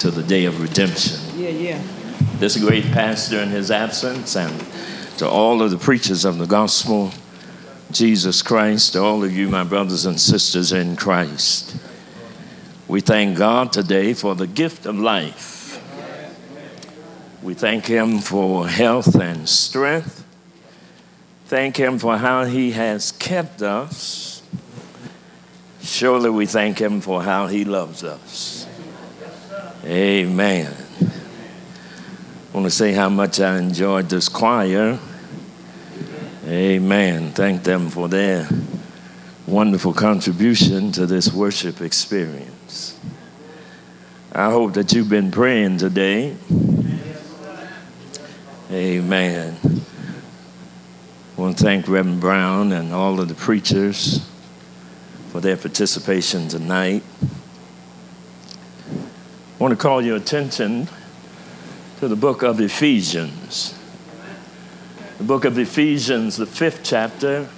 to the day of redemption. Yeah, yeah. This great pastor in his absence, and to all of the preachers of the gospel, Jesus Christ, to all of you, my brothers and sisters in Christ. We thank God today for the gift of life. We thank Him for health and strength. Thank Him for how He has kept us. Surely we thank Him for how He loves us. Amen. I want to say how much I enjoyed this choir. Amen. Thank them for their wonderful contribution to this worship experience. I hope that you've been praying today. Amen. I want to thank Reverend Brown and all of the preachers for their participation tonight. I want to call your attention to the book of Ephesians. The book of Ephesians, the fifth chapter,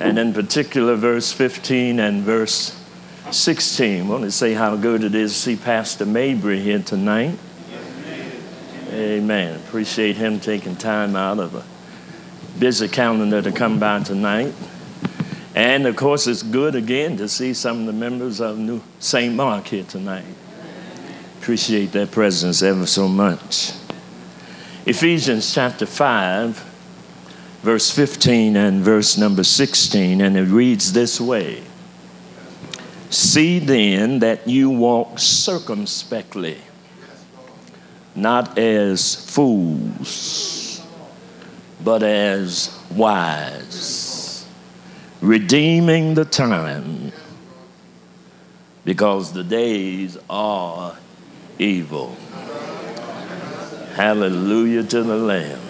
and in particular, verse 15 and verse 16. I want to say how good it is to see Pastor Mabry here tonight. Amen. Appreciate him taking time out of a busy calendar to come by tonight. And of course, it's good again to see some of the members of New St. Mark here tonight. Appreciate their presence ever so much. Ephesians chapter 5, verse 15 and verse number 16, and it reads this way See then that you walk circumspectly not as fools, but as wise, redeeming the time, because the days are evil. Hallelujah to the Lamb.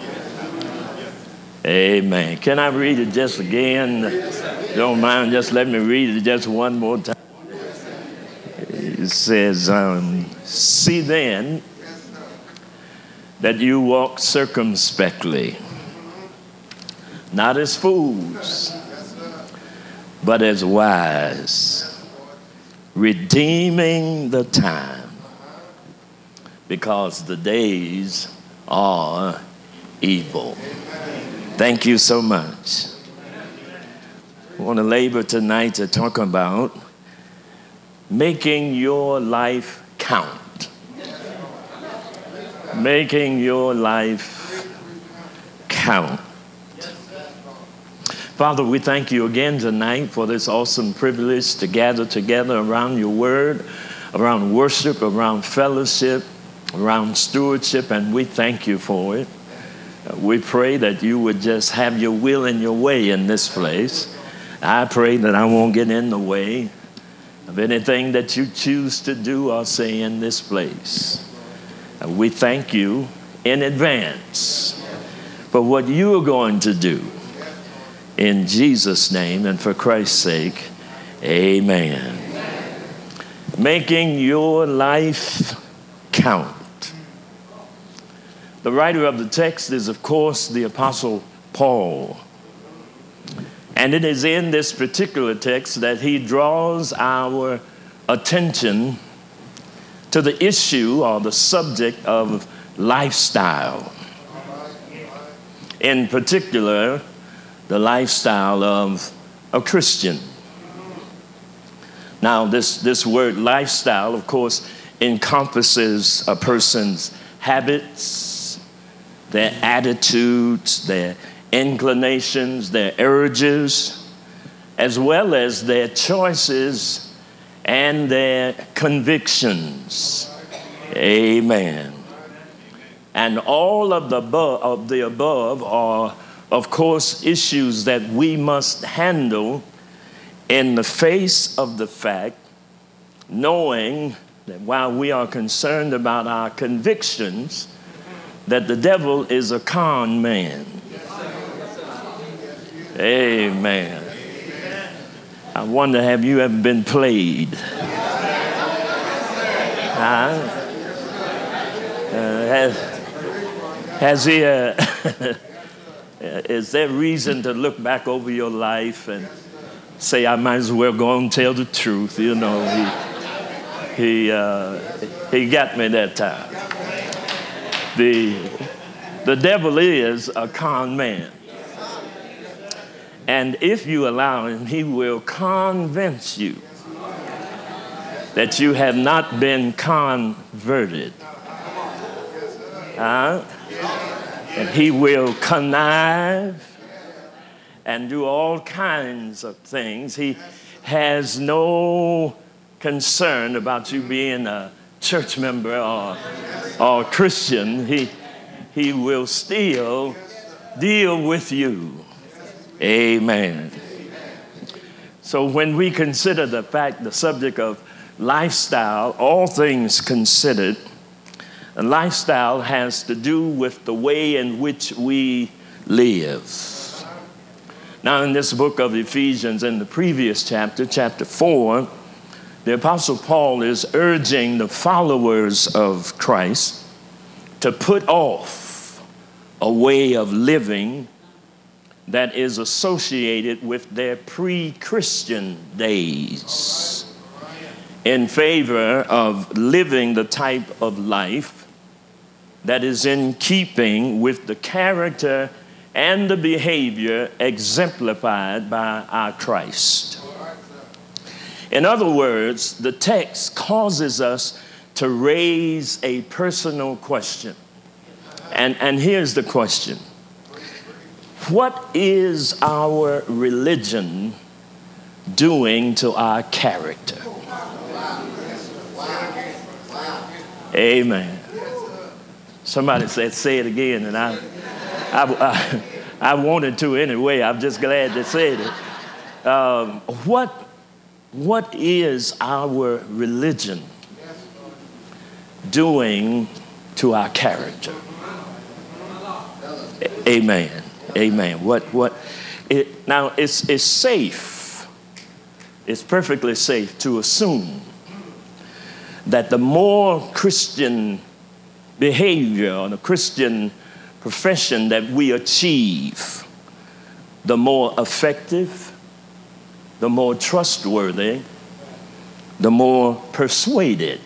Amen. Can I read it just again? Don't mind, just let me read it just one more time. It says, um, See then that you walk circumspectly, not as fools, but as wise, redeeming the time, because the days are evil. Thank you so much. I want to labor tonight to talk about making your life count making your life count. Father, we thank you again tonight for this awesome privilege to gather together around your word, around worship, around fellowship, around stewardship, and we thank you for it. Uh, we pray that you would just have your will and your way in this place. I pray that I won't get in the way of anything that you choose to do or say in this place. Uh, we thank you in advance for what you are going to do. In Jesus' name and for Christ's sake, amen. Making your life count. The writer of the text is, of course, the Apostle Paul. And it is in this particular text that he draws our attention to the issue or the subject of lifestyle. In particular, the lifestyle of a Christian. Now, this, this word lifestyle, of course, encompasses a person's habits, their attitudes, their inclinations, their urges, as well as their choices and their convictions. Amen. And all of the above, of the above are, of course, issues that we must handle in the face of the fact, knowing that while we are concerned about our convictions, that the devil is a con man. Amen. I wonder, have you ever been played? Huh? Uh, has, has he, uh, is there reason to look back over your life and say, I might as well go and tell the truth? You know, he, He, uh, he got me that time. The, the devil is a con man. And if you allow him, he will convince you that you have not been converted. Uh, and he will connive and do all kinds of things. He has no concern about you being a church member or, or Christian. He, he will still deal with you. Amen. So when we consider the fact, the subject of lifestyle, all things considered, a lifestyle has to do with the way in which we live. Now, in this book of Ephesians, in the previous chapter, chapter 4, the Apostle Paul is urging the followers of Christ to put off a way of living that is associated with their pre Christian days in favor of living the type of life that is in keeping with the character and the behavior exemplified by our Christ. In other words, the text causes us to raise a personal question. And, and here's the question What is our religion doing to our character? Amen. Somebody said, say it again, and I, I, I, I wanted to anyway. I'm just glad they said it. Um, what, what is our religion doing to our character? Amen. Amen. What, what, it, now, it's, it's safe, it's perfectly safe to assume that the more Christian behavior or the Christian profession that we achieve, the more effective, the more trustworthy, the more persuaded,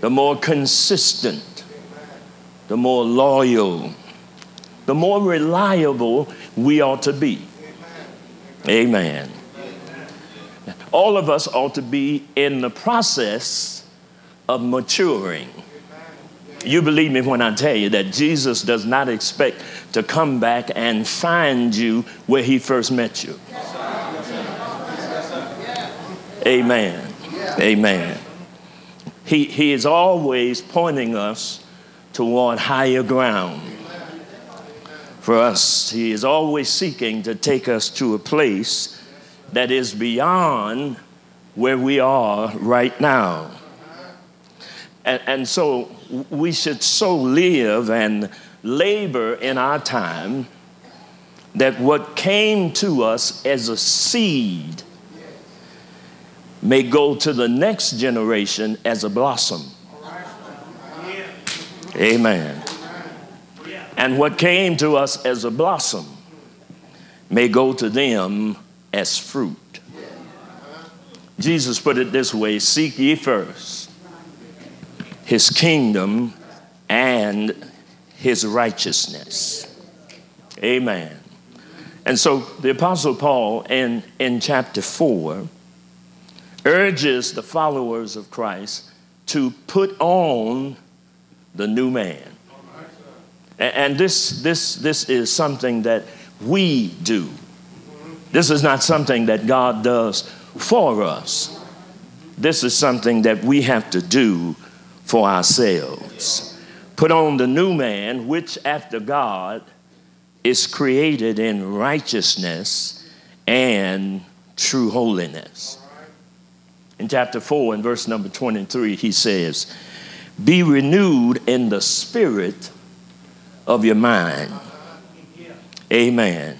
the more consistent, the more loyal, the more reliable we ought to be. Amen. All of us ought to be in the process of maturing. You believe me when I tell you that Jesus does not expect to come back and find you where he first met you. Amen. Amen. He, he is always pointing us toward higher ground. For us, he is always seeking to take us to a place that is beyond where we are right now. And, and so we should so live and labor in our time that what came to us as a seed may go to the next generation as a blossom. Amen. And what came to us as a blossom may go to them as fruit. Jesus put it this way Seek ye first his kingdom and his righteousness. Amen. And so the Apostle Paul in, in chapter 4 urges the followers of Christ to put on the new man. And this, this, this is something that we do. This is not something that God does for us. This is something that we have to do for ourselves. Put on the new man, which after God is created in righteousness and true holiness. In chapter 4, in verse number 23, he says, Be renewed in the spirit of your mind. Amen.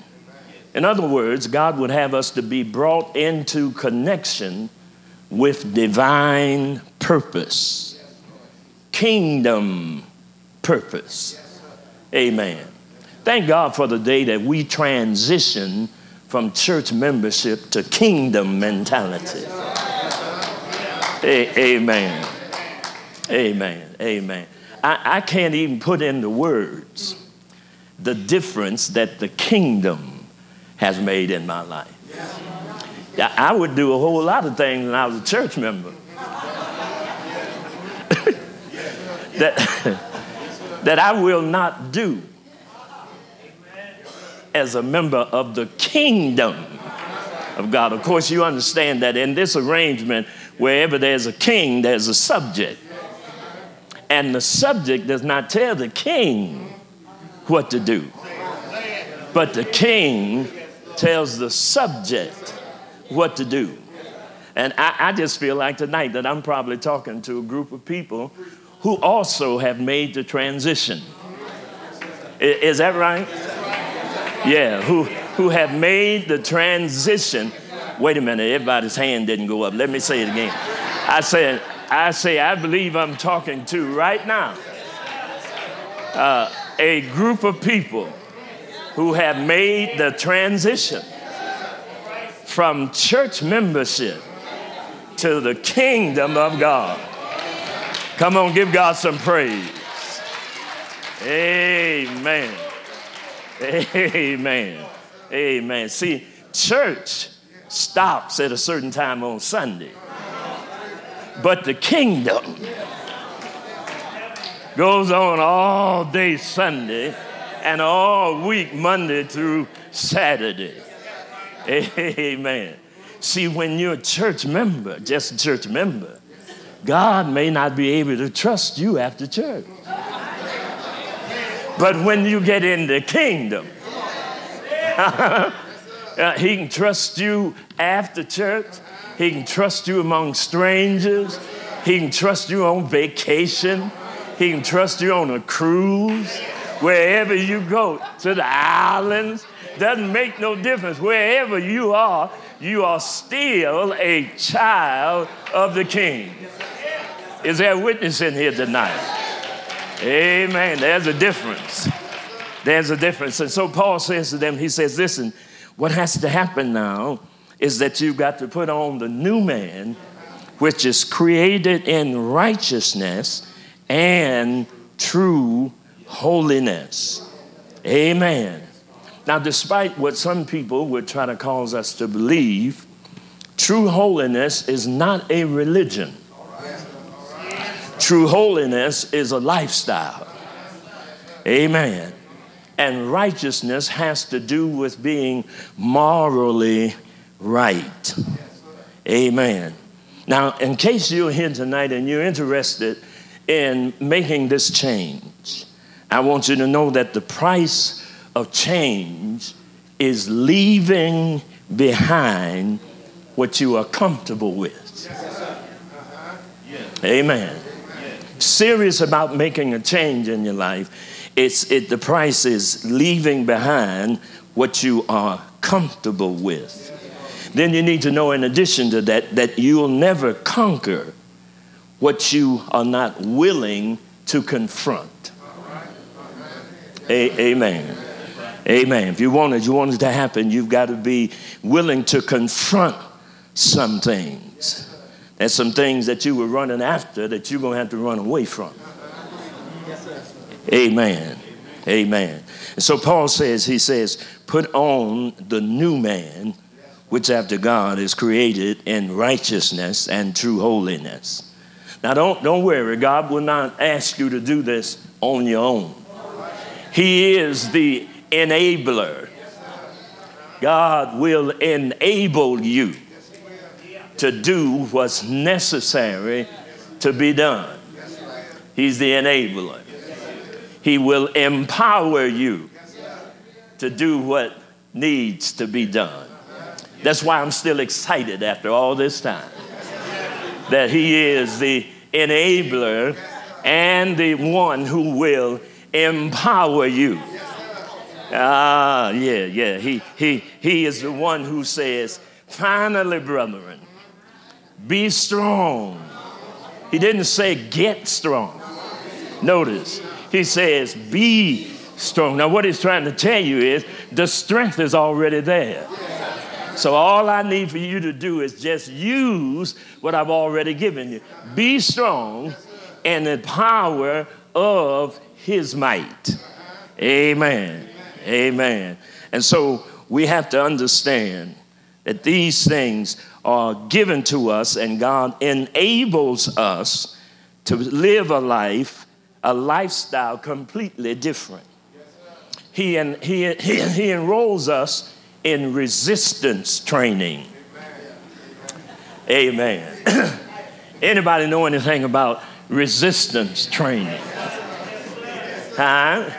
In other words, God would have us to be brought into connection with divine purpose kingdom purpose. Amen. Thank God for the day that we transition from church membership to kingdom mentality. amen. Amen. Amen. I, I can't even put into words the difference that the kingdom has made in my life. I would do a whole lot of things when I was a church member. That, that I will not do as a member of the kingdom of God. Of course, you understand that in this arrangement, wherever there's a king, there's a subject. And the subject does not tell the king what to do, but the king tells the subject what to do. And I, I, just feel like tonight that I'm probably talking to a group of people who also have made the transition. Is, that right? Yeah, who, who have made the transition. Wait a minute, everybody's hand didn't go up. Let me say it again. I said, I say, I believe I'm talking to right now uh, a group of people who have made the transition from church membership to the kingdom of God. Come on, give God some praise. Amen. Amen. Amen. See, church stops at a certain time on Sunday, but the kingdom goes on all day Sunday and all week, Monday through Saturday. Amen. See, when you're a church member, just a church member, God may not be able to trust you after church. But when you get in the kingdom, uh, he can trust you after church. He can trust you among strangers. He can trust you on vacation. He can trust you on a cruise. Wherever you go, to the islands, doesn't make no difference. Wherever you are, you are still a child of the king. Is there a witness in here tonight? Amen. There's a difference. There's a difference. And so Paul says to them, he says, listen, what has to happen now is that you've got to put on the new man, which is created in righteousness and true holiness. Amen. Now, despite what some people would try to cause us to believe, true holiness is not a religion. True holiness is a lifestyle. Amen. And righteousness has to do with being morally right. Amen. Now, in case you're here tonight and you're interested in making this change, I want you to know that the price of change is leaving behind what you are comfortable with. Amen serious about making a change in your life, it's, it, the price is leaving behind what you are comfortable with. Then you need to know, in addition to that, that you'll never conquer what you are not willing to confront. Amen. Amen. If you want it, you want it to happen, you've got to be willing to confront some things. There's some things that you were running after that you're going to have to run away from. Amen. Amen. And so Paul says, he says, put on the new man, which after God is created in righteousness and true holiness. Now don't, don't worry, God will not ask you to do this on your own. He is the enabler. God will enable you to do what's necessary to be done. He's the enabler. He will empower you to do what needs to be done. That's why I'm still excited after all this time that He is the enabler and the one who will empower you. Ah, yeah, yeah. He, he, he is the one who says, finally, brethren, be strong. He didn't say get strong. Notice, he says be strong. Now, what he's trying to tell you is the strength is already there. So all I need for you to do is just use what I've already given you. Be strong in the power of his might. Amen. Amen. And so we have to understand that these things are given to us, and God enables us to live a life, a lifestyle completely different. He, en- he, he, he enrolls us in resistance training. Amen. Anybody know anything about resistance training? Huh?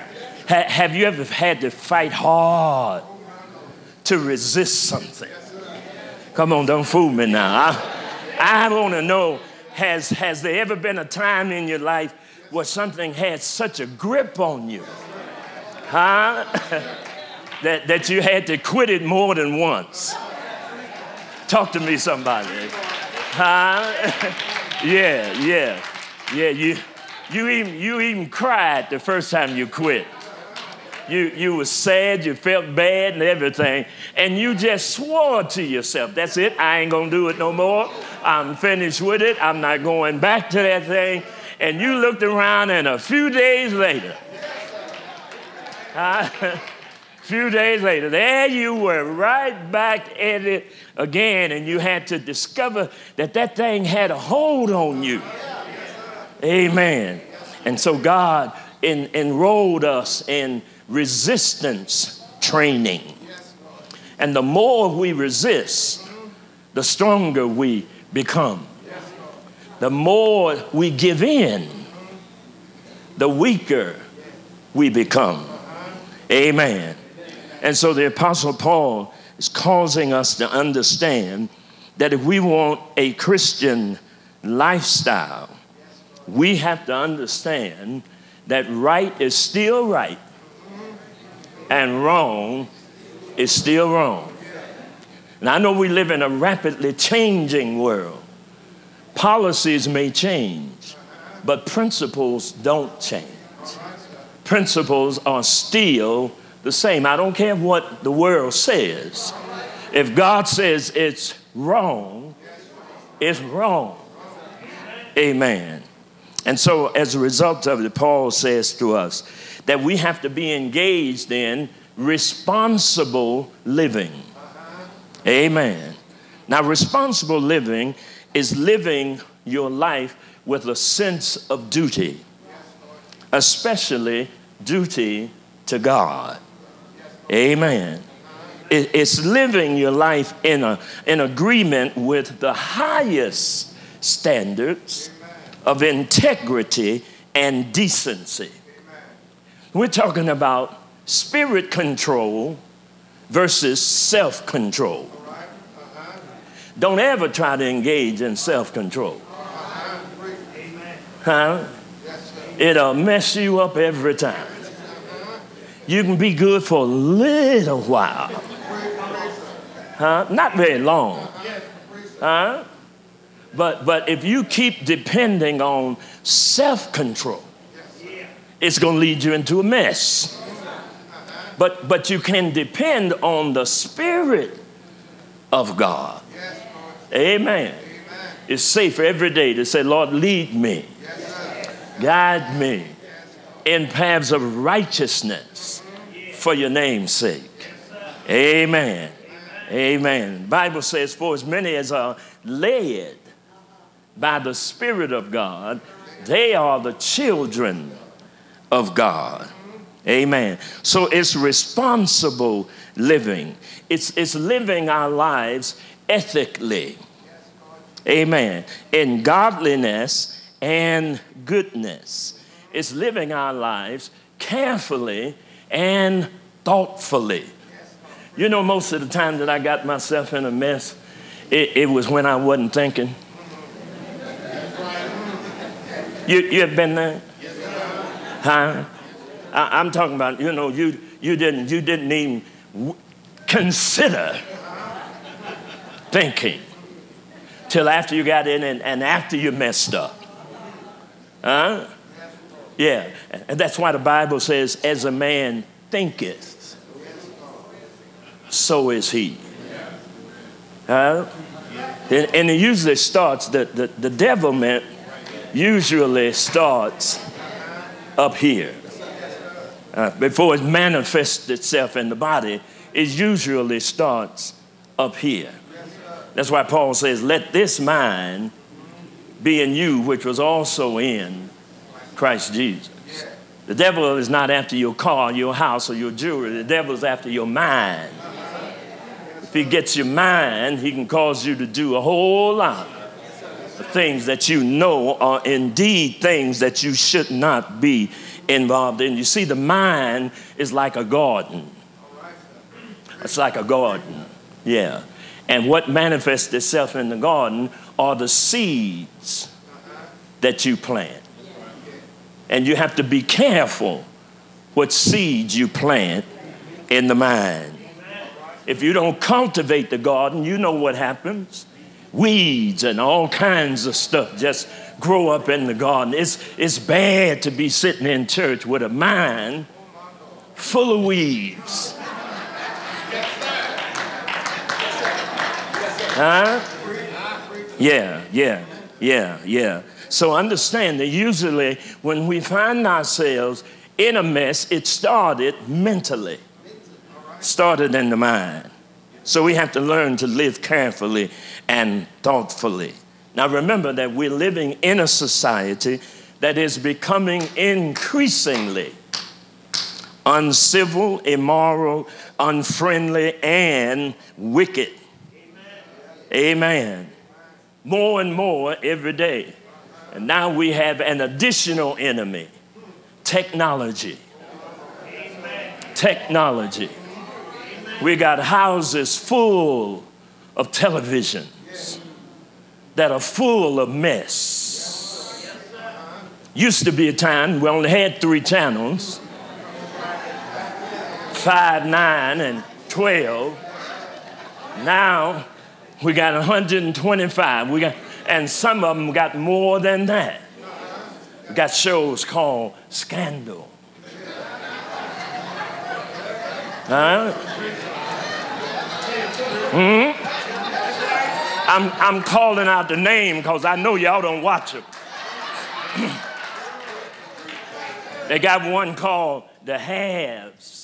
Ha- have you ever had to fight hard to resist something? Come on, don't fool me now. I, I want to know has, has there ever been a time in your life where something had such a grip on you? Huh? that, that you had to quit it more than once? Talk to me, somebody. Huh? yeah, yeah, yeah. You, you, even, you even cried the first time you quit. You, you were sad, you felt bad and everything, and you just swore to yourself, that's it, I ain't gonna do it no more. I'm finished with it, I'm not going back to that thing. And you looked around, and a few days later, a few days later, there you were, right back at it again, and you had to discover that that thing had a hold on you. Amen. And so God en- enrolled us in resistance training. And the more we resist, the stronger we become. The more we give in, the weaker we become. Amen. And so the Apostle Paul is causing us to understand that if we want a Christian lifestyle, we have to understand that right is still right and wrong is still wrong. And I know we live in a rapidly changing world. Policies may change, but principles don't change. Principles are still the same. I don't care what the world says. If God says it's wrong, it's wrong. Amen. And so, as a result of it, Paul says to us that we have to be engaged in responsible living. Amen. Now, responsible living is living your life with a sense of duty, especially duty to God. Amen. It's living your life in, a, in agreement with the highest standards of integrity and decency. We're talking about spirit control versus self control. Don't ever try to engage in self control. Huh? It'll mess you up every time. You can be good for a little while. Huh? Not very long. Huh? But, but if you keep depending on self control, it's going to lead you into a mess. But, but you can depend on the Spirit of God. Amen. It's safer every day to say, Lord, lead me, guide me in paths of righteousness for your name's sake. Amen. Amen. Bible says, for as many as are led by the Spirit of God, they are the children of God. Amen. So it's responsible living, it's, it's living our lives ethically. Amen. In godliness and goodness. It's living our lives carefully and thoughtfully. You know, most of the time that I got myself in a mess, it, it was when I wasn't thinking. You, you have been there? Huh? I, am talking about, you know, you, you, didn't, you didn't even w- consider thinking till after you got in and, and after you messed up. Huh? Yeah. And that's why the Bible says, as a man thinketh, so is he. Uh, and, and, it usually starts, the, the, the devilment usually starts up here. Uh, before it manifests itself in the body, it usually starts up here. That's why Paul says, Let this mind be in you, which was also in Christ Jesus. The devil is not after your car, your house, or your jewelry. The devil is after your mind. If he gets your mind, he can cause you to do a whole lot things that you know are indeed things that you should not be involved in. You see, the mind is like a garden. It's like a garden, yeah. And what manifests itself in the garden are the seeds that you plant. And you have to be careful what seeds you plant in the mind. If you don't cultivate the garden, you know what happens. Weeds and all kinds of stuff just grow up in the garden. It's, it's bad to be sitting in church with a mind full of weeds. Huh? Yeah, yeah, yeah, yeah. So understand that usually when we find ourselves in a mess, it started mentally, started in the mind. So we have to learn to live carefully and thoughtfully. Now remember that we're living in a society that is becoming increasingly uncivil, immoral, unfriendly, and wicked. Amen. More and more every day. And now we have an additional enemy technology. Technology. We got houses full of televisions that are full of mess. Used to be a time we only had three channels five, nine, and 12. Now we got 125. We got, and some of them got more than that. We got shows called Scandal. Huh? Hmm? I'm, I'm calling out the name because I know y'all don't watch them. they got one called The Haves.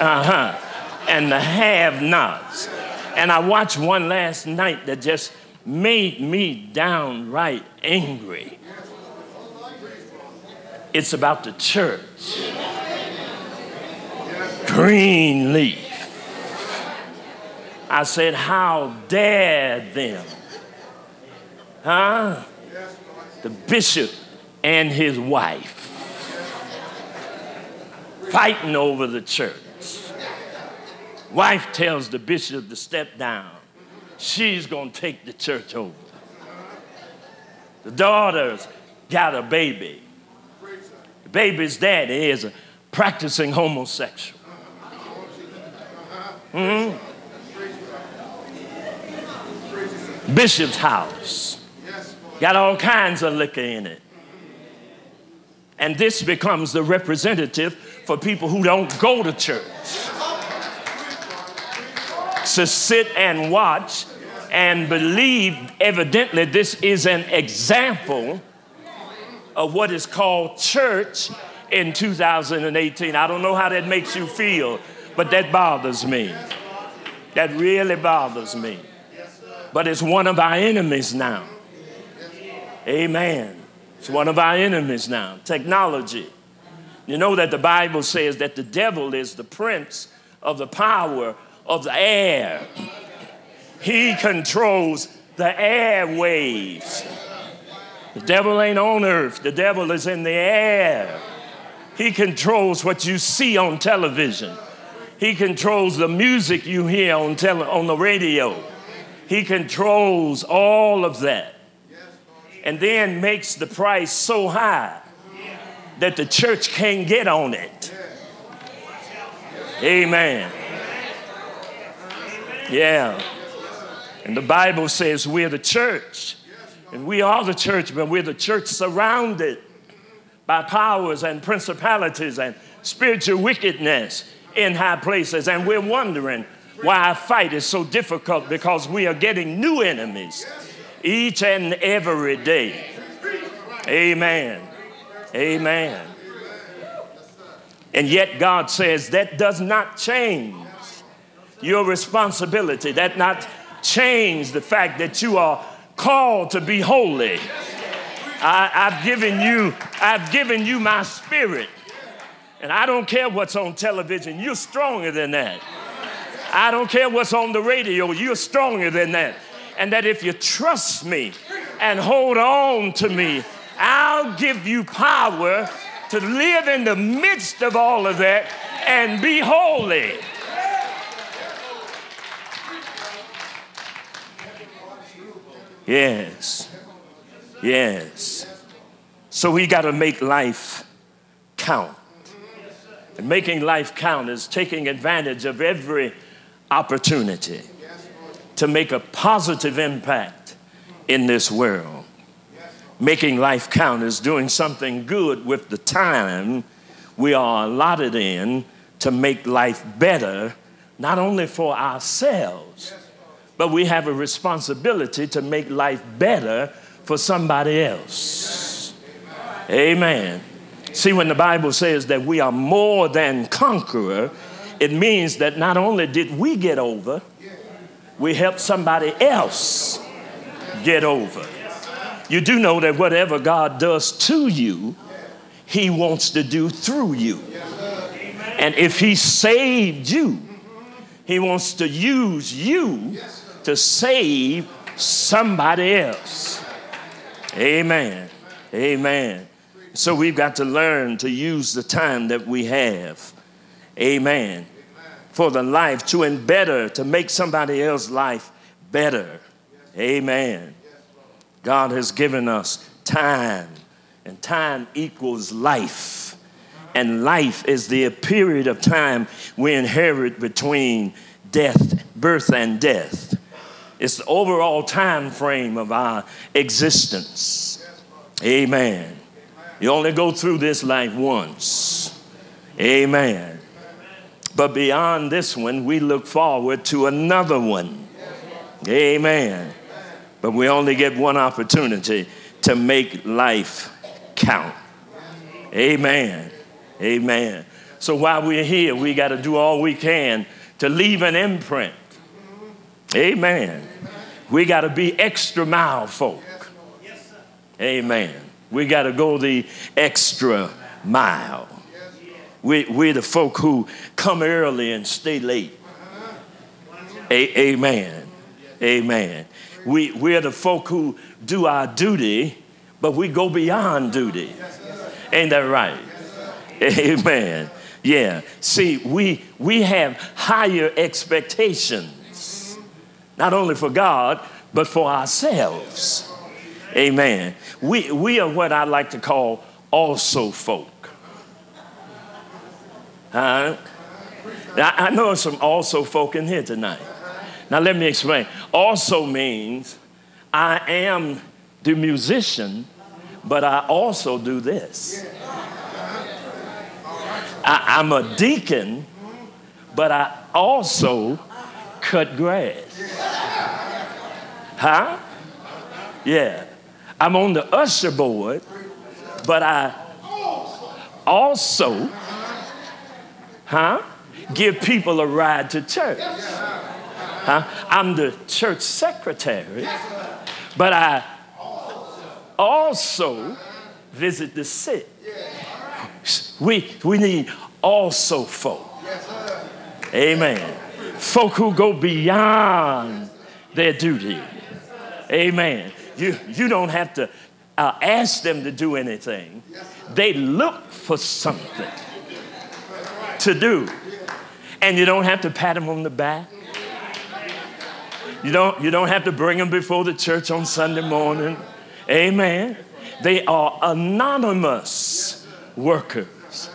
Uh huh. And the have nots. And I watched one last night that just made me downright angry. It's about the church. Greenleaf. I said, How dare them? Huh? The bishop and his wife fighting over the church. Wife tells the bishop to step down. She's going to take the church over. The daughter's got a baby. The baby's daddy is a practicing homosexual. Hmm Bishop's house got all kinds of liquor in it. And this becomes the representative for people who don't go to church to sit and watch and believe, evidently, this is an example of what is called church in 2018. I don't know how that makes you feel, but that bothers me. That really bothers me. But it's one of our enemies now. Amen. It's one of our enemies now. Technology. You know that the Bible says that the devil is the prince of the power of the air. He controls the airwaves. The devil ain't on earth, the devil is in the air. He controls what you see on television. He controls the music you hear on, tele- on the radio. He controls all of that. And then makes the price so high that the church can't get on it. Amen. Yeah. And the Bible says we're the church. And we are the church, but we're the church surrounded by powers and principalities and spiritual wickedness in high places. And we're wondering why our fight is so difficult because we are getting new enemies each and every day. Amen. Amen. And yet God says that does not change your responsibility, that not change the fact that you are called to be holy. I, have given you, I've given you my spirit. And I don't care what's on television, you're stronger than that. I don't care what's on the radio, you're stronger than that. And that if you trust me and hold on to me, I'll give you power to live in the midst of all of that and be holy. Yes. Yes. So we got to make life count. And making life count is taking advantage of every opportunity to make a positive impact in this world. Making life count is doing something good with the time we are allotted in to make life better, not only for ourselves, but we have a responsibility to make life better for somebody else. Amen. See, when the Bible says that we are more than conqueror, it means that not only did we get over, we helped somebody else get over. You do know that whatever God does to you, He wants to do through you. And if He saved you, He wants to use you to save somebody else. Amen. Amen. So we've got to learn to use the time that we have. Amen. For the life to and better, to make somebody else's life better. Amen. God has given us time, and time equals life. And life is the period of time we inherit between death, birth, and death. It's the overall time frame of our existence. Amen. You only go through this life once. Amen. But beyond this one, we look forward to another one. Amen. But we only get one opportunity to make life count. Amen. Amen. So while we're here, we got to do all we can to leave an imprint. Amen. We got to be extra mile folk. Amen. We got to go the extra mile. We, we're the folk who come early and stay late. A- amen. Amen. We, we're the folk who do our duty, but we go beyond duty. Ain't that right? Amen. Yeah. See, we, we have higher expectations, not only for God, but for ourselves. Amen. We, we are what I like to call also folk. Uh, I know some also folk in here tonight. Now, let me explain. Also means I am the musician, but I also do this. I, am a deacon, but I also cut grass. Huh? Yeah. I'm on the usher board, but I also, huh? Give people a ride to church. Huh? I'm the church secretary, but I also visit the sick. We, we need also folk. Amen. Folk who go beyond their duty. Amen. You, you don't have to uh, ask them to do anything, they look for something to do. And you don't have to pat them on the back. You don't, you don't have to bring them before the church on Sunday morning. Amen. They are anonymous workers.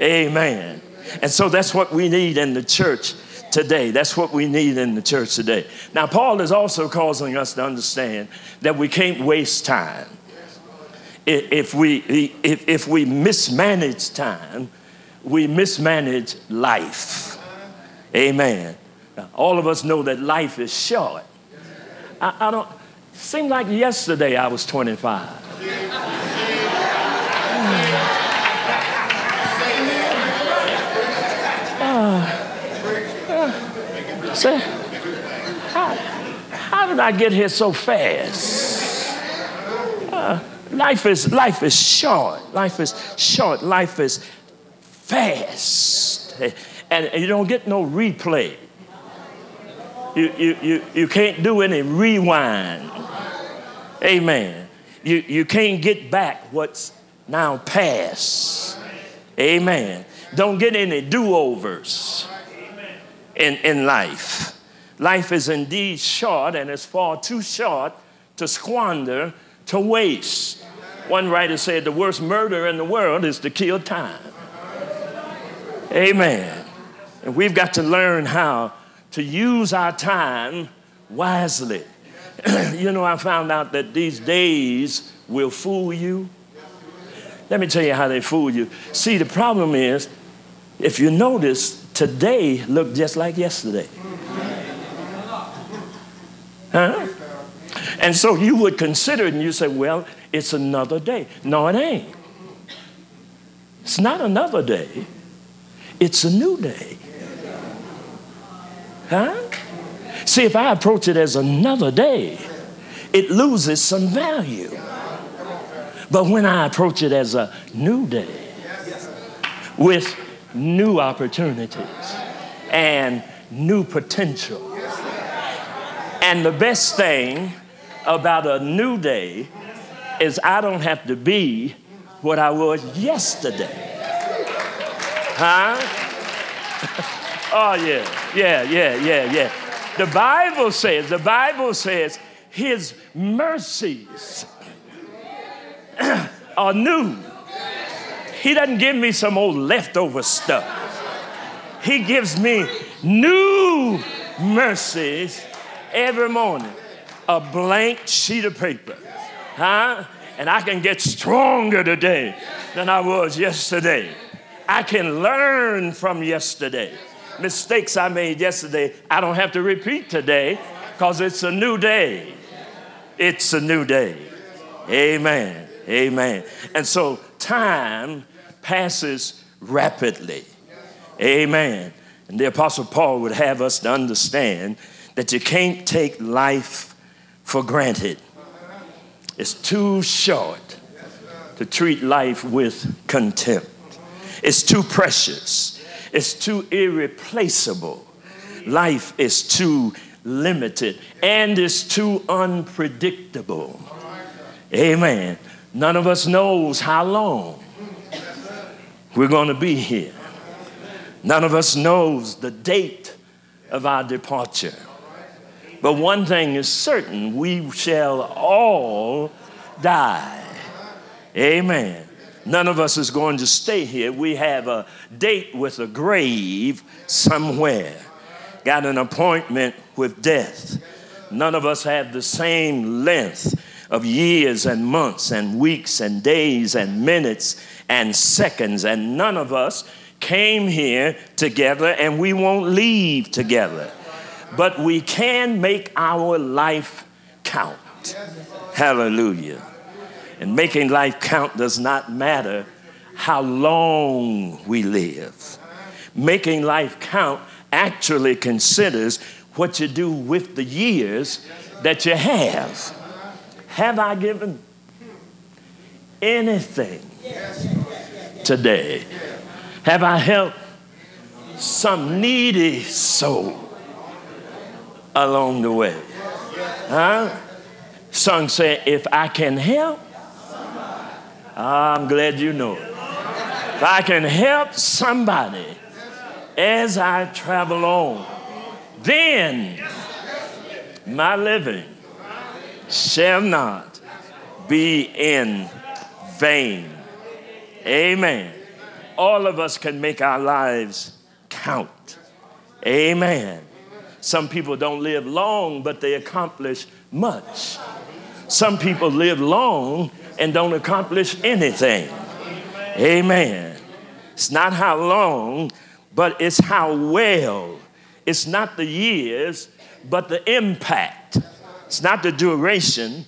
Amen. And so that's what we need in the church today. That's what we need in the church today. Now, Paul is also causing us to understand that we can't waste time. If we, if, if we mismanage time, we mismanage life. Amen. Now, all of us know that life is short. I, I don't, seemed like yesterday I was 25. Say, how, how did I get here so fast? Uh, life is life is short. Life is short. Life is fast, and, and you don't get no replay. You, you, you, you can't do any rewind. Amen. You, you can't get back what's now past. Amen. Don't get any do overs in, in life. Life is indeed short and it's far too short to squander, to waste. One writer said the worst murder in the world is to kill time. Amen. And we've got to learn how to use our time wisely. you know, I found out that these days will fool you. Let me tell you how they fool you. See, the problem is, if you notice, today looked just like yesterday. Huh? And so you would consider it and you say, well, it's another day. No, it ain't. It's not another day, it's a new day. Huh? See, if I approach it as another day, it loses some value. But when I approach it as a new day with new opportunities and new potential. And the best thing about a new day is I don't have to be what I was yesterday. Huh? oh, yeah, yeah, yeah, yeah, yeah. The Bible says, the Bible says, His mercies are new he doesn't give me some old leftover stuff. He gives me new mercies every morning. A blank sheet of paper. Huh? And I can get stronger today than I was yesterday. I can learn from yesterday. Mistakes I made yesterday, I don't have to repeat today because it's a new day. It's a new day. Amen. Amen. And so time passes rapidly. Amen. And the Apostle Paul would have us to understand that you can't take life for granted. It's too short to treat life with contempt. It's too precious. It's too irreplaceable. Life is too limited and it's too unpredictable. Amen. None of us knows how long we're going to be here. None of us knows the date of our departure. But one thing is certain we shall all die. Amen. None of us is going to stay here. We have a date with a grave somewhere, got an appointment with death. None of us have the same length of years and months and weeks and days and minutes and seconds, and none of us came here together and we won't leave together. But we can make our life count. Hallelujah. And making life count does not matter how long we live. Making life count actually considers what you do with the years that you have. Have I given anything today? Have I helped some needy soul along the way? Huh? Song say, if I can help, I'm glad you know it. If I can help somebody as I travel on, then my living shall not be in vain. Amen. All of us can make our lives count. Amen. Some people don't live long, but they accomplish much. Some people live long and don't accomplish anything. Amen. It's not how long, but it's how well. It's not the years, but the impact. It's not the duration,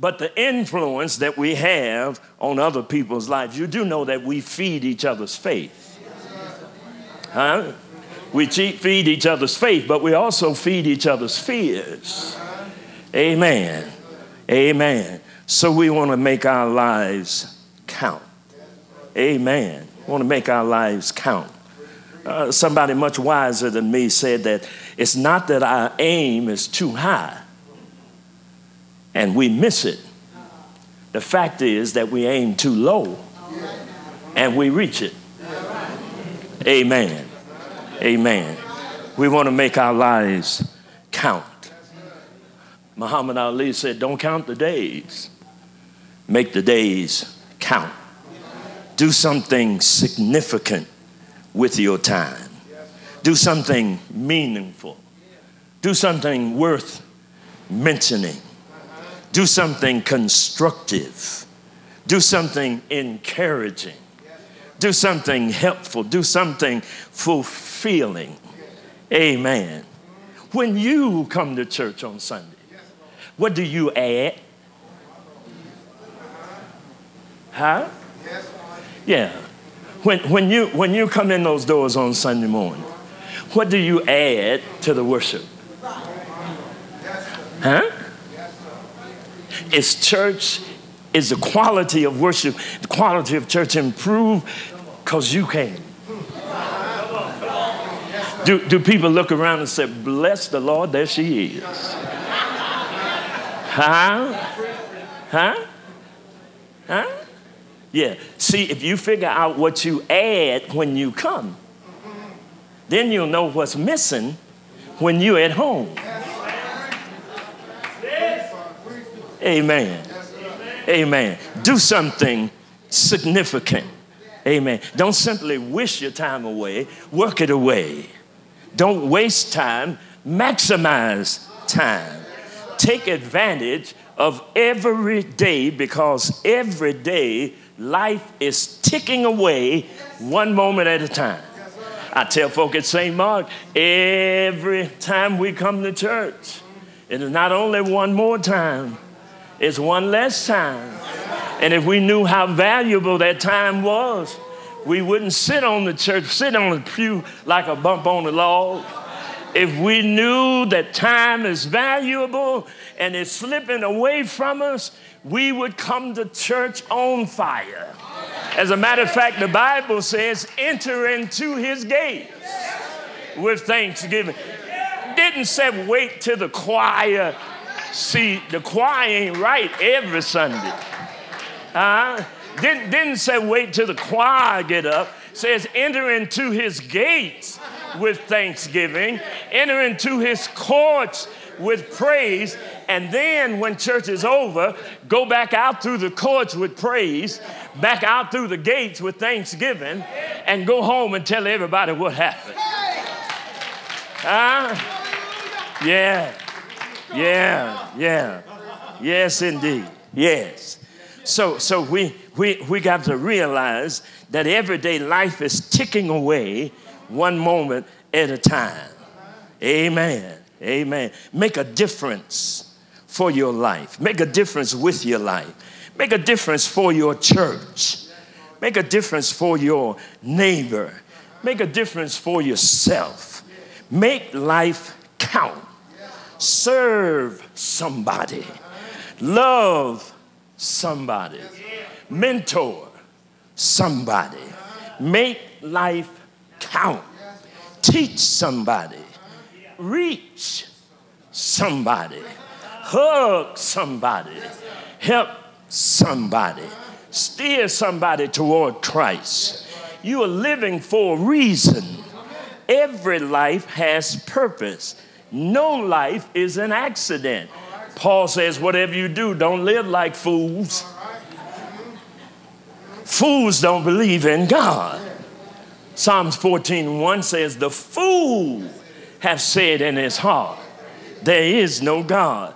but the influence that we have on other people's lives. You do know that we feed each other's faith. Huh? We feed each other's faith, but we also feed each other's fears. Amen. Amen. So we want to make our lives count. Amen. We want to make our lives count. Uh, somebody much wiser than me said that it's not that our aim is too high and we miss it. The fact is that we aim too low and we reach it. Amen. Amen. We want to make our lives count. Muhammad Ali said, Don't count the days, make the days count. Do something significant with your time, do something meaningful, do something worth mentioning, do something constructive, do something encouraging, do something helpful, do something fulfilling. Amen. When you come to church on Sunday, what do you add? Huh? Yeah. When, when, you, when you come in those doors on Sunday morning, what do you add to the worship? Huh? Is church, is the quality of worship, the quality of church improved because you came? Do, do people look around and say, Bless the Lord, there she is? Huh? Huh? Huh? Yeah. See, if you figure out what you add when you come, then you'll know what's missing when you're at home. Amen. Amen. Do something significant. Amen. Don't simply wish your time away, work it away. Don't waste time, maximize time. Take advantage of every day because every day life is ticking away one moment at a time. I tell folk at St. Mark every time we come to church, it is not only one more time, it's one less time. And if we knew how valuable that time was, we wouldn't sit on the church, sit on the pew like a bump on the log. If we knew that time is valuable and it's slipping away from us, we would come to church on fire. As a matter of fact, the Bible says, enter into his gates with thanksgiving. Didn't say wait till the choir. See, the choir ain't right every Sunday. Uh, didn't, didn't say wait till the choir get up. Says enter into his gates with thanksgiving, enter into his courts with praise, and then when church is over, go back out through the courts with praise, back out through the gates with thanksgiving, and go home and tell everybody what happened. Huh? Yeah. Yeah. Yeah. Yes, indeed. Yes. So, so we, we, we got to realize that everyday life is ticking away one moment at a time. Amen. Amen. Make a difference for your life. Make a difference with your life. Make a difference for your church. Make a difference for your neighbor. Make a difference for yourself. Make life count. Serve somebody. Love somebody. Mentor somebody. Make life count. Teach somebody reach somebody, hug somebody, help somebody, steer somebody toward Christ. You are living for a reason. Every life has purpose. No life is an accident. Paul says, whatever you do, don't live like fools. Fools don't believe in God. Psalms 14 1 says, The fool have said in his heart, There is no God.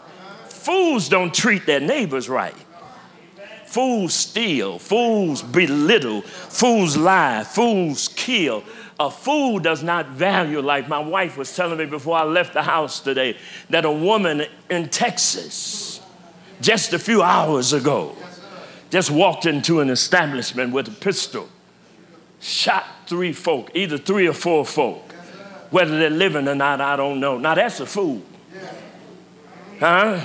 Fools don't treat their neighbors right. Fools steal, fools belittle, fools lie, fools kill. A fool does not value life. My wife was telling me before I left the house today that a woman in Texas, just a few hours ago, just walked into an establishment with a pistol, shot three folk, either three or four folk. Whether they're living or not, I don't know. Now that's a fool. Huh?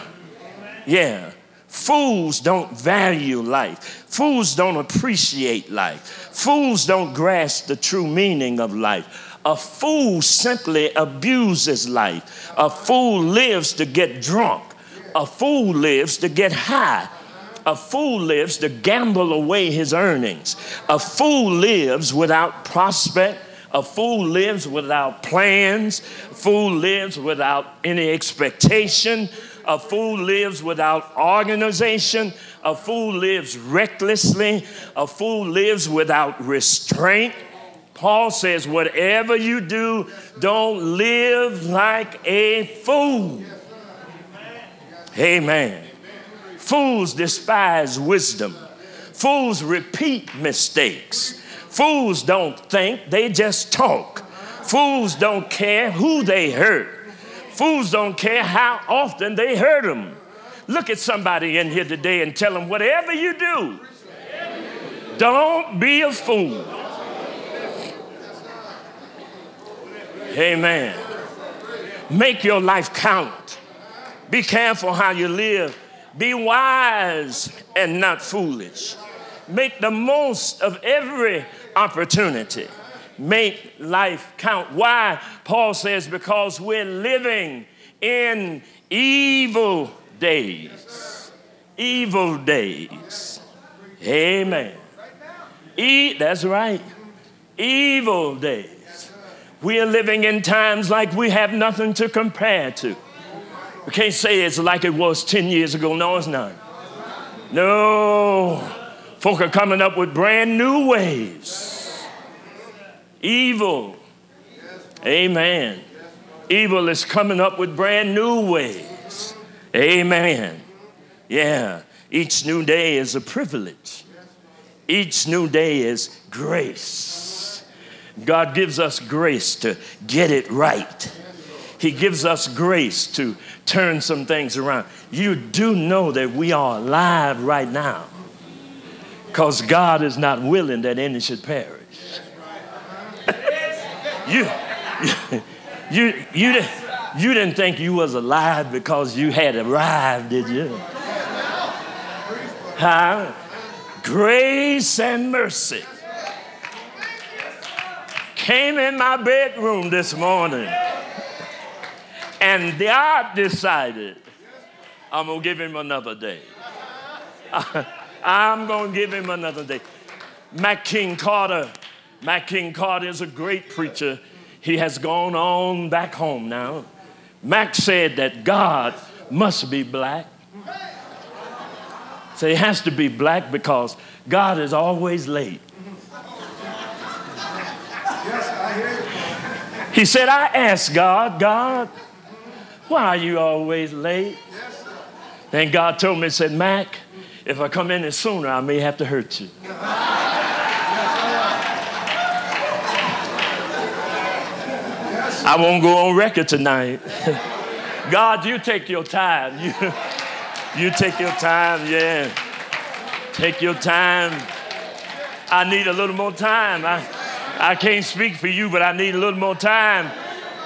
Yeah. Fools don't value life. Fools don't appreciate life. Fools don't grasp the true meaning of life. A fool simply abuses life. A fool lives to get drunk. A fool lives to get high. A fool lives to gamble away his earnings. A fool lives without prospect. A fool lives without plans. A fool lives without any expectation. A fool lives without organization. A fool lives recklessly. A fool lives without restraint. Paul says, whatever you do, don't live like a fool. Amen. Fools despise wisdom. Fools repeat mistakes. Fools don't think, they just talk. Fools don't care who they hurt. Fools don't care how often they hurt them. Look at somebody in here today and tell them, whatever you do, don't be a fool. Amen. Make your life count. Be careful how you live. Be wise and not foolish. Make the most of every opportunity make life count. Why? Paul says, because we're living in evil days. Evil days. Amen. E- that's right. Evil days. We are living in times like we have nothing to compare to. We can't say it's like it was 10 years ago. No, it's not. No. Folk are coming up with brand new ways Evil. Amen. Evil is coming up with brand new ways. Amen. Yeah. Each new day is a privilege. Each new day is grace. God gives us grace to get it right. He gives us grace to turn some things around. You do know that we are alive right now because God is not willing that any should perish you, you, you, you didn't think you was alive because you had arrived, did you? Huh? Grace and mercy came in my bedroom this morning, and God decided I'm gonna give him another day. I'm gonna give him another day. Mack King Carter Mack King Carter is a great preacher. He has gone on back home now. Mack said that God must be black. So he has to be black because God is always late. He said, I asked God, God, why are you always late? Then God told me, said, Mack, if I come in sooner, I may have to hurt you. I won't go on record tonight. God, you take your time. You, you take your time, yeah. Take your time. I need a little more time. I, I can't speak for you, but I need a little more time.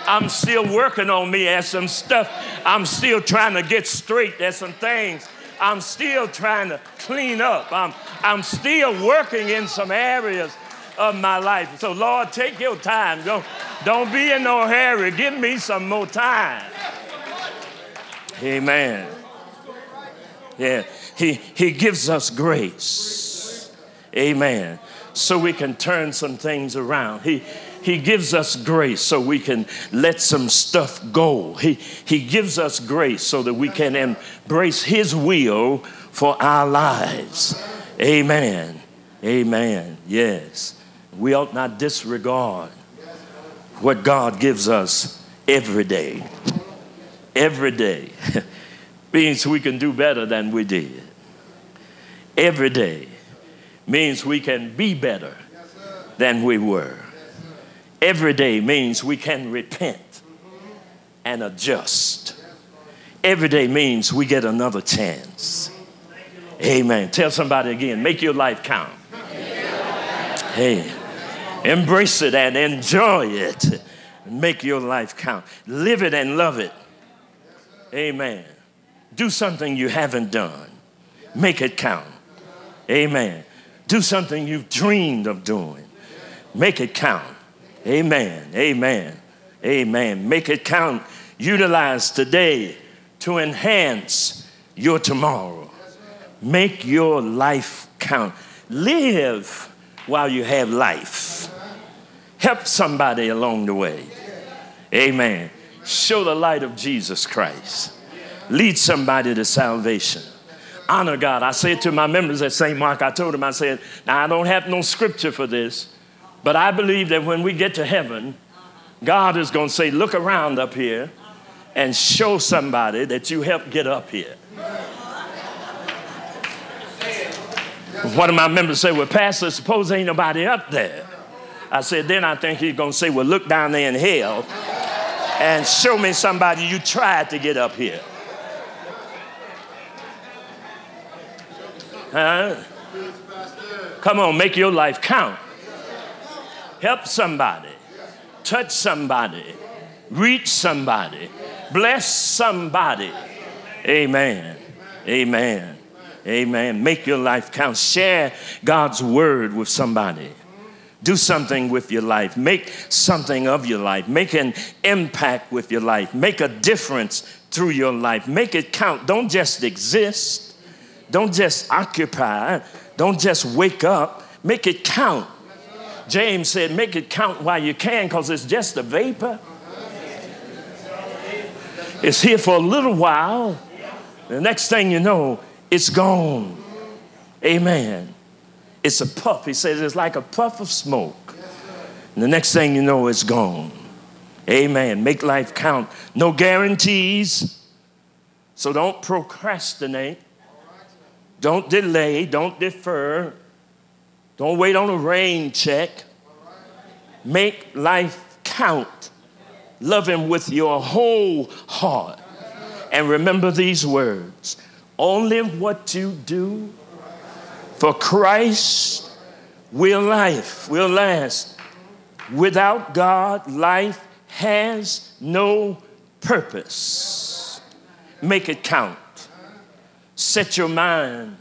I'm still working on me as some stuff. I'm still trying to get straight. There's some things I'm still trying to clean up. I'm, I'm still working in some areas of my life. So, Lord, take your time. Don't, don't be in no hurry. Give me some more time. Amen. Yeah, he, he gives us grace. Amen. So we can turn some things around. He, he gives us grace so we can let some stuff go. He, he gives us grace so that we can embrace His will for our lives. Amen. Amen. Yes. We ought not disregard what God gives us every day. Every day means we can do better than we did. every day means we can be better than we were. Every day means we can repent and adjust. Every day means we get another chance. Amen. Tell somebody again, make your life count. Hey, embrace it and enjoy it. Make your life count. Live it and love it. Amen. Do something you haven't done. Make it count. Amen. Do something you've dreamed of doing. Make it count. Amen. Amen. Amen. Make it count. Utilize today to enhance your tomorrow. Make your life count. Live while you have life. Help somebody along the way. Amen. Show the light of Jesus Christ. Lead somebody to salvation. Honor God. I said to my members at St. Mark, I told them, I said, now I don't have no scripture for this, but I believe that when we get to heaven, God is going to say, look around up here and show somebody that you helped get up here. One of my members said, Well, Pastor, suppose ain't nobody up there. I said, Then I think he's going to say, Well, look down there in hell and show me somebody you tried to get up here. Huh? Come on, make your life count. Help somebody, touch somebody, reach somebody, bless somebody. Amen. Amen. Amen. Make your life count. Share God's word with somebody. Do something with your life. Make something of your life. Make an impact with your life. Make a difference through your life. Make it count. Don't just exist. Don't just occupy. Don't just wake up. Make it count. James said, Make it count while you can because it's just a vapor. It's here for a little while. The next thing you know, it's gone. Amen. It's a puff. He says it's like a puff of smoke. And the next thing you know, it's gone. Amen. Make life count. No guarantees. So don't procrastinate. Don't delay. Don't defer. Don't wait on a rain check. Make life count. Love Him with your whole heart. And remember these words only what you do for Christ will life will last. Without God, life has no purpose. Make it count. Set your mind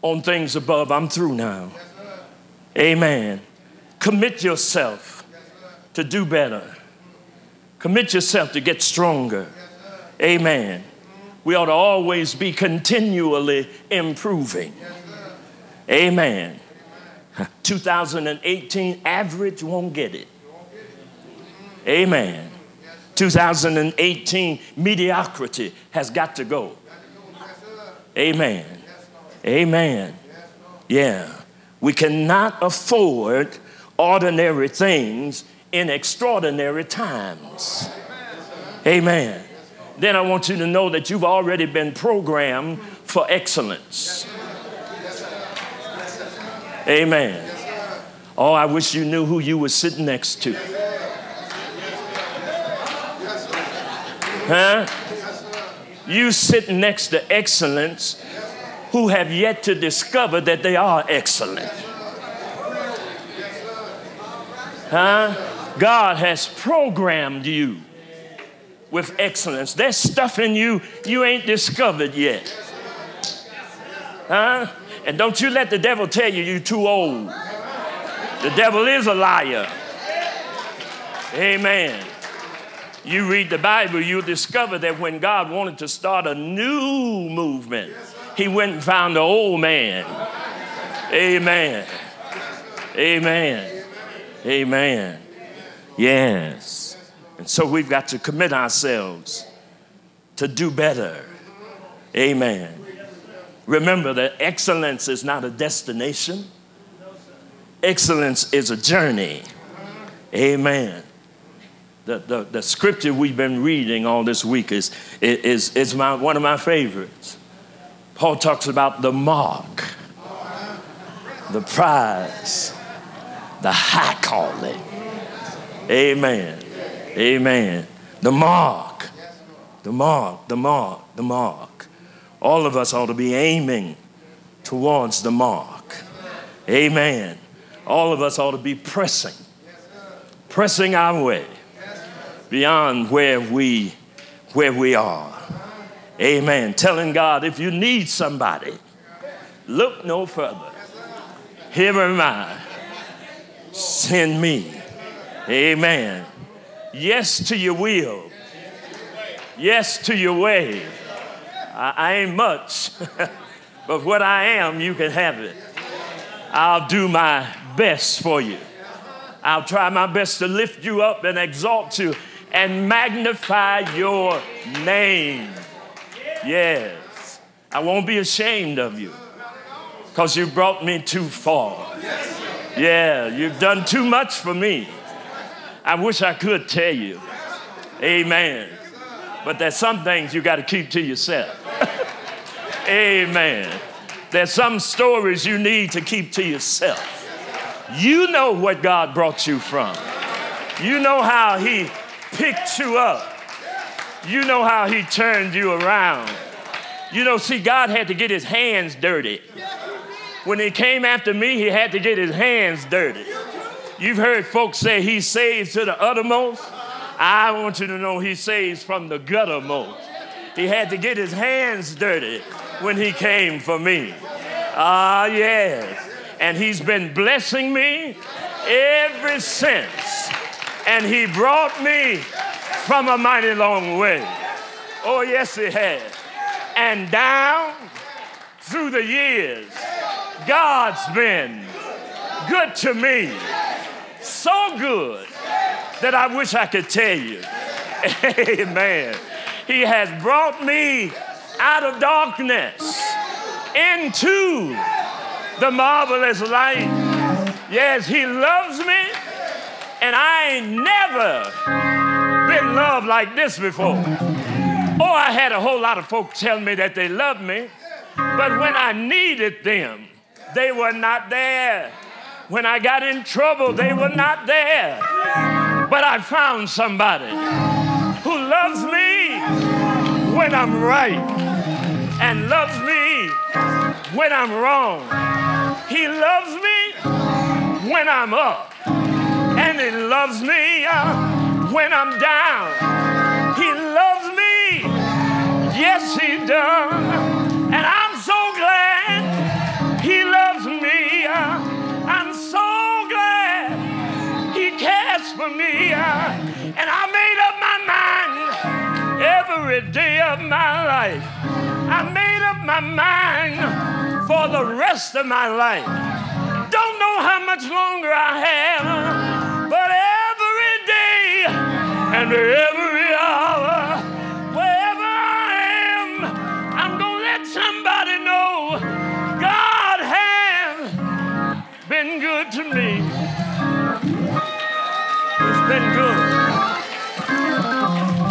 on things above. I'm through now. Amen. Commit yourself to do better. Commit yourself to get stronger. Amen we ought to always be continually improving. Amen. 2018 average won't get it. Amen. 2018 mediocrity has got to go. Amen. Amen. Yeah. We cannot afford ordinary things in extraordinary times. Amen then I want you to know that you've already been programmed for excellence. Amen. Oh, I wish you knew who you were sitting next to. Huh? You sit next to excellence who have yet to discover that they are excellent. Huh? God has programmed you with excellence. There's stuff in you you ain't discovered yet. Huh? And don't you let the devil tell you you're too old. The devil is a liar. Amen. You read the Bible, you'll discover that when God wanted to start a new movement, he went and found the old man. Amen. Amen. Amen. Yes. And so we've got to commit ourselves to do better. Amen. Remember that excellence is not a destination, excellence is a journey. Amen. The, the, the scripture we've been reading all this week is, is, is my, one of my favorites. Paul talks about the mark the prize, the high calling. Amen. Amen. The mark, the mark, the mark, the mark. All of us ought to be aiming towards the mark. Amen. All of us ought to be pressing, pressing our way beyond where we where we are. Amen. Telling God, if you need somebody, look no further. Here am I. Send me. Amen. Yes to your will. Yes to your way. I, ain't much, but what I am, you can have it. I'll do my best for you. I'll try my best to lift you up and exalt you and magnify your name. Yes. I won't be ashamed of you because you brought me too far. Yeah, you've done too much for me. I wish I could tell you. Amen. But there's some things you got to keep to yourself. Amen. There's some stories you need to keep to yourself. You know what God brought you from. You know how He picked you up. You know how He turned you around. You know, see, God had to get His hands dirty. When He came after me, He had to get His hands dirty. You've heard folks say He saves to the uttermost. I want you to know He saves from the guttermost. He had to get His hands dirty when He came for me. Ah, yes. And He's been blessing me ever since. And He brought me from a mighty long way. Oh, yes, He has. And down through the years, God's been good to me. So good that I wish I could tell you. Amen. He has brought me out of darkness into the marvelous light. Yes, He loves me, and I ain't never been loved like this before. Oh, I had a whole lot of folks tell me that they loved me, but when I needed them, they were not there. When I got in trouble, they were not there. But I found somebody who loves me when I'm right and loves me when I'm wrong. He loves me when I'm up, and He loves me uh, when I'm down. He loves me, yes, He does. And I'm so glad He loves me. For me. And I made up my mind every day of my life. I made up my mind for the rest of my life. Don't know how much longer I have, but every day and every Good.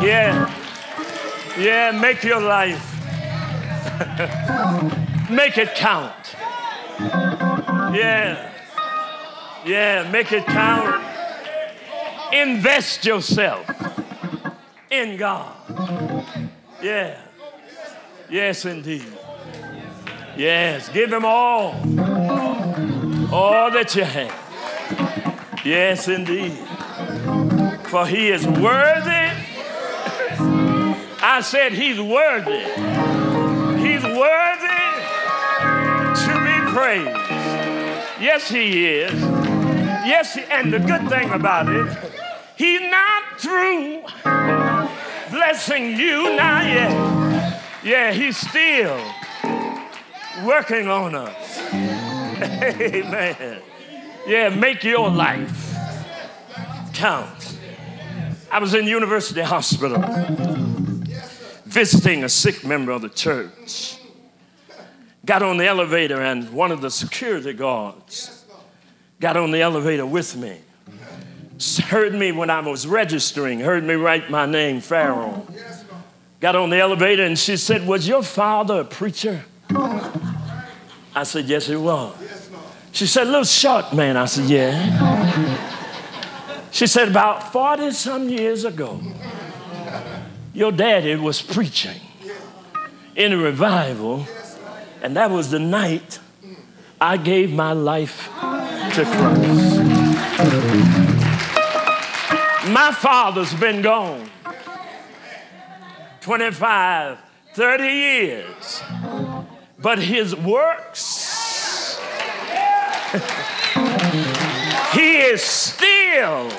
Yeah. Yeah, make your life. make it count. Yeah. Yeah, make it count. Invest yourself in God. Yeah. Yes, indeed. Yes, give Him all. All that you have. Yes, indeed. For He is worthy. I said, He's worthy. He's worthy to be praised. Yes, He is. Yes, he, and the good thing about it, He's not through blessing you, not yet. Yeah, He's still working on us. Amen. Yeah, make your life count. I was in University Hospital visiting a sick member of the church. Got on the elevator, and one of the security guards got on the elevator with me. Heard me when I was registering, heard me write my name, Ferrell. Got on the elevator, and she said, Was your father a preacher? I said, Yes, he was. She said, little short man. I said, yeah. She said, about 40 some years ago, your daddy was preaching in a revival, and that was the night I gave my life to Christ. My father's been gone 25, 30 years, but his works, he is still,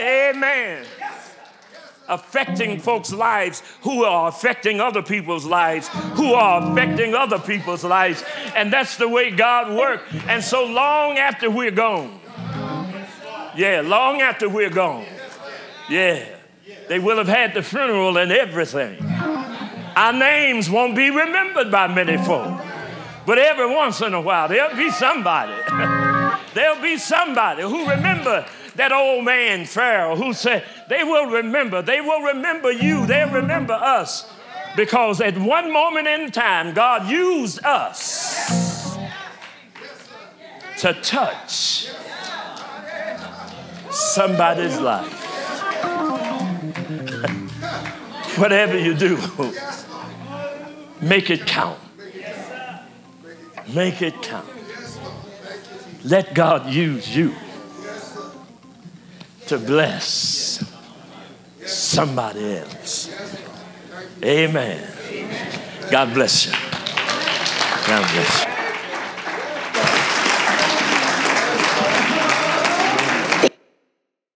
amen affecting folks' lives who are affecting other people's lives, who are affecting other people's lives. And that's the way God works. And so long after we're gone, yeah, long after we're gone, yeah, they will have had the funeral and everything. Our names won't be remembered by many folk. But every once in a while, there'll be somebody. there'll be somebody who remember that old man Ferrell who said, They will remember, they will remember you, they'll remember us. Because at one moment in time, God used us to touch somebody's life. Whatever you do, make it count. Make it count. Let God use you to bless somebody else. Amen. God bless you. God bless you.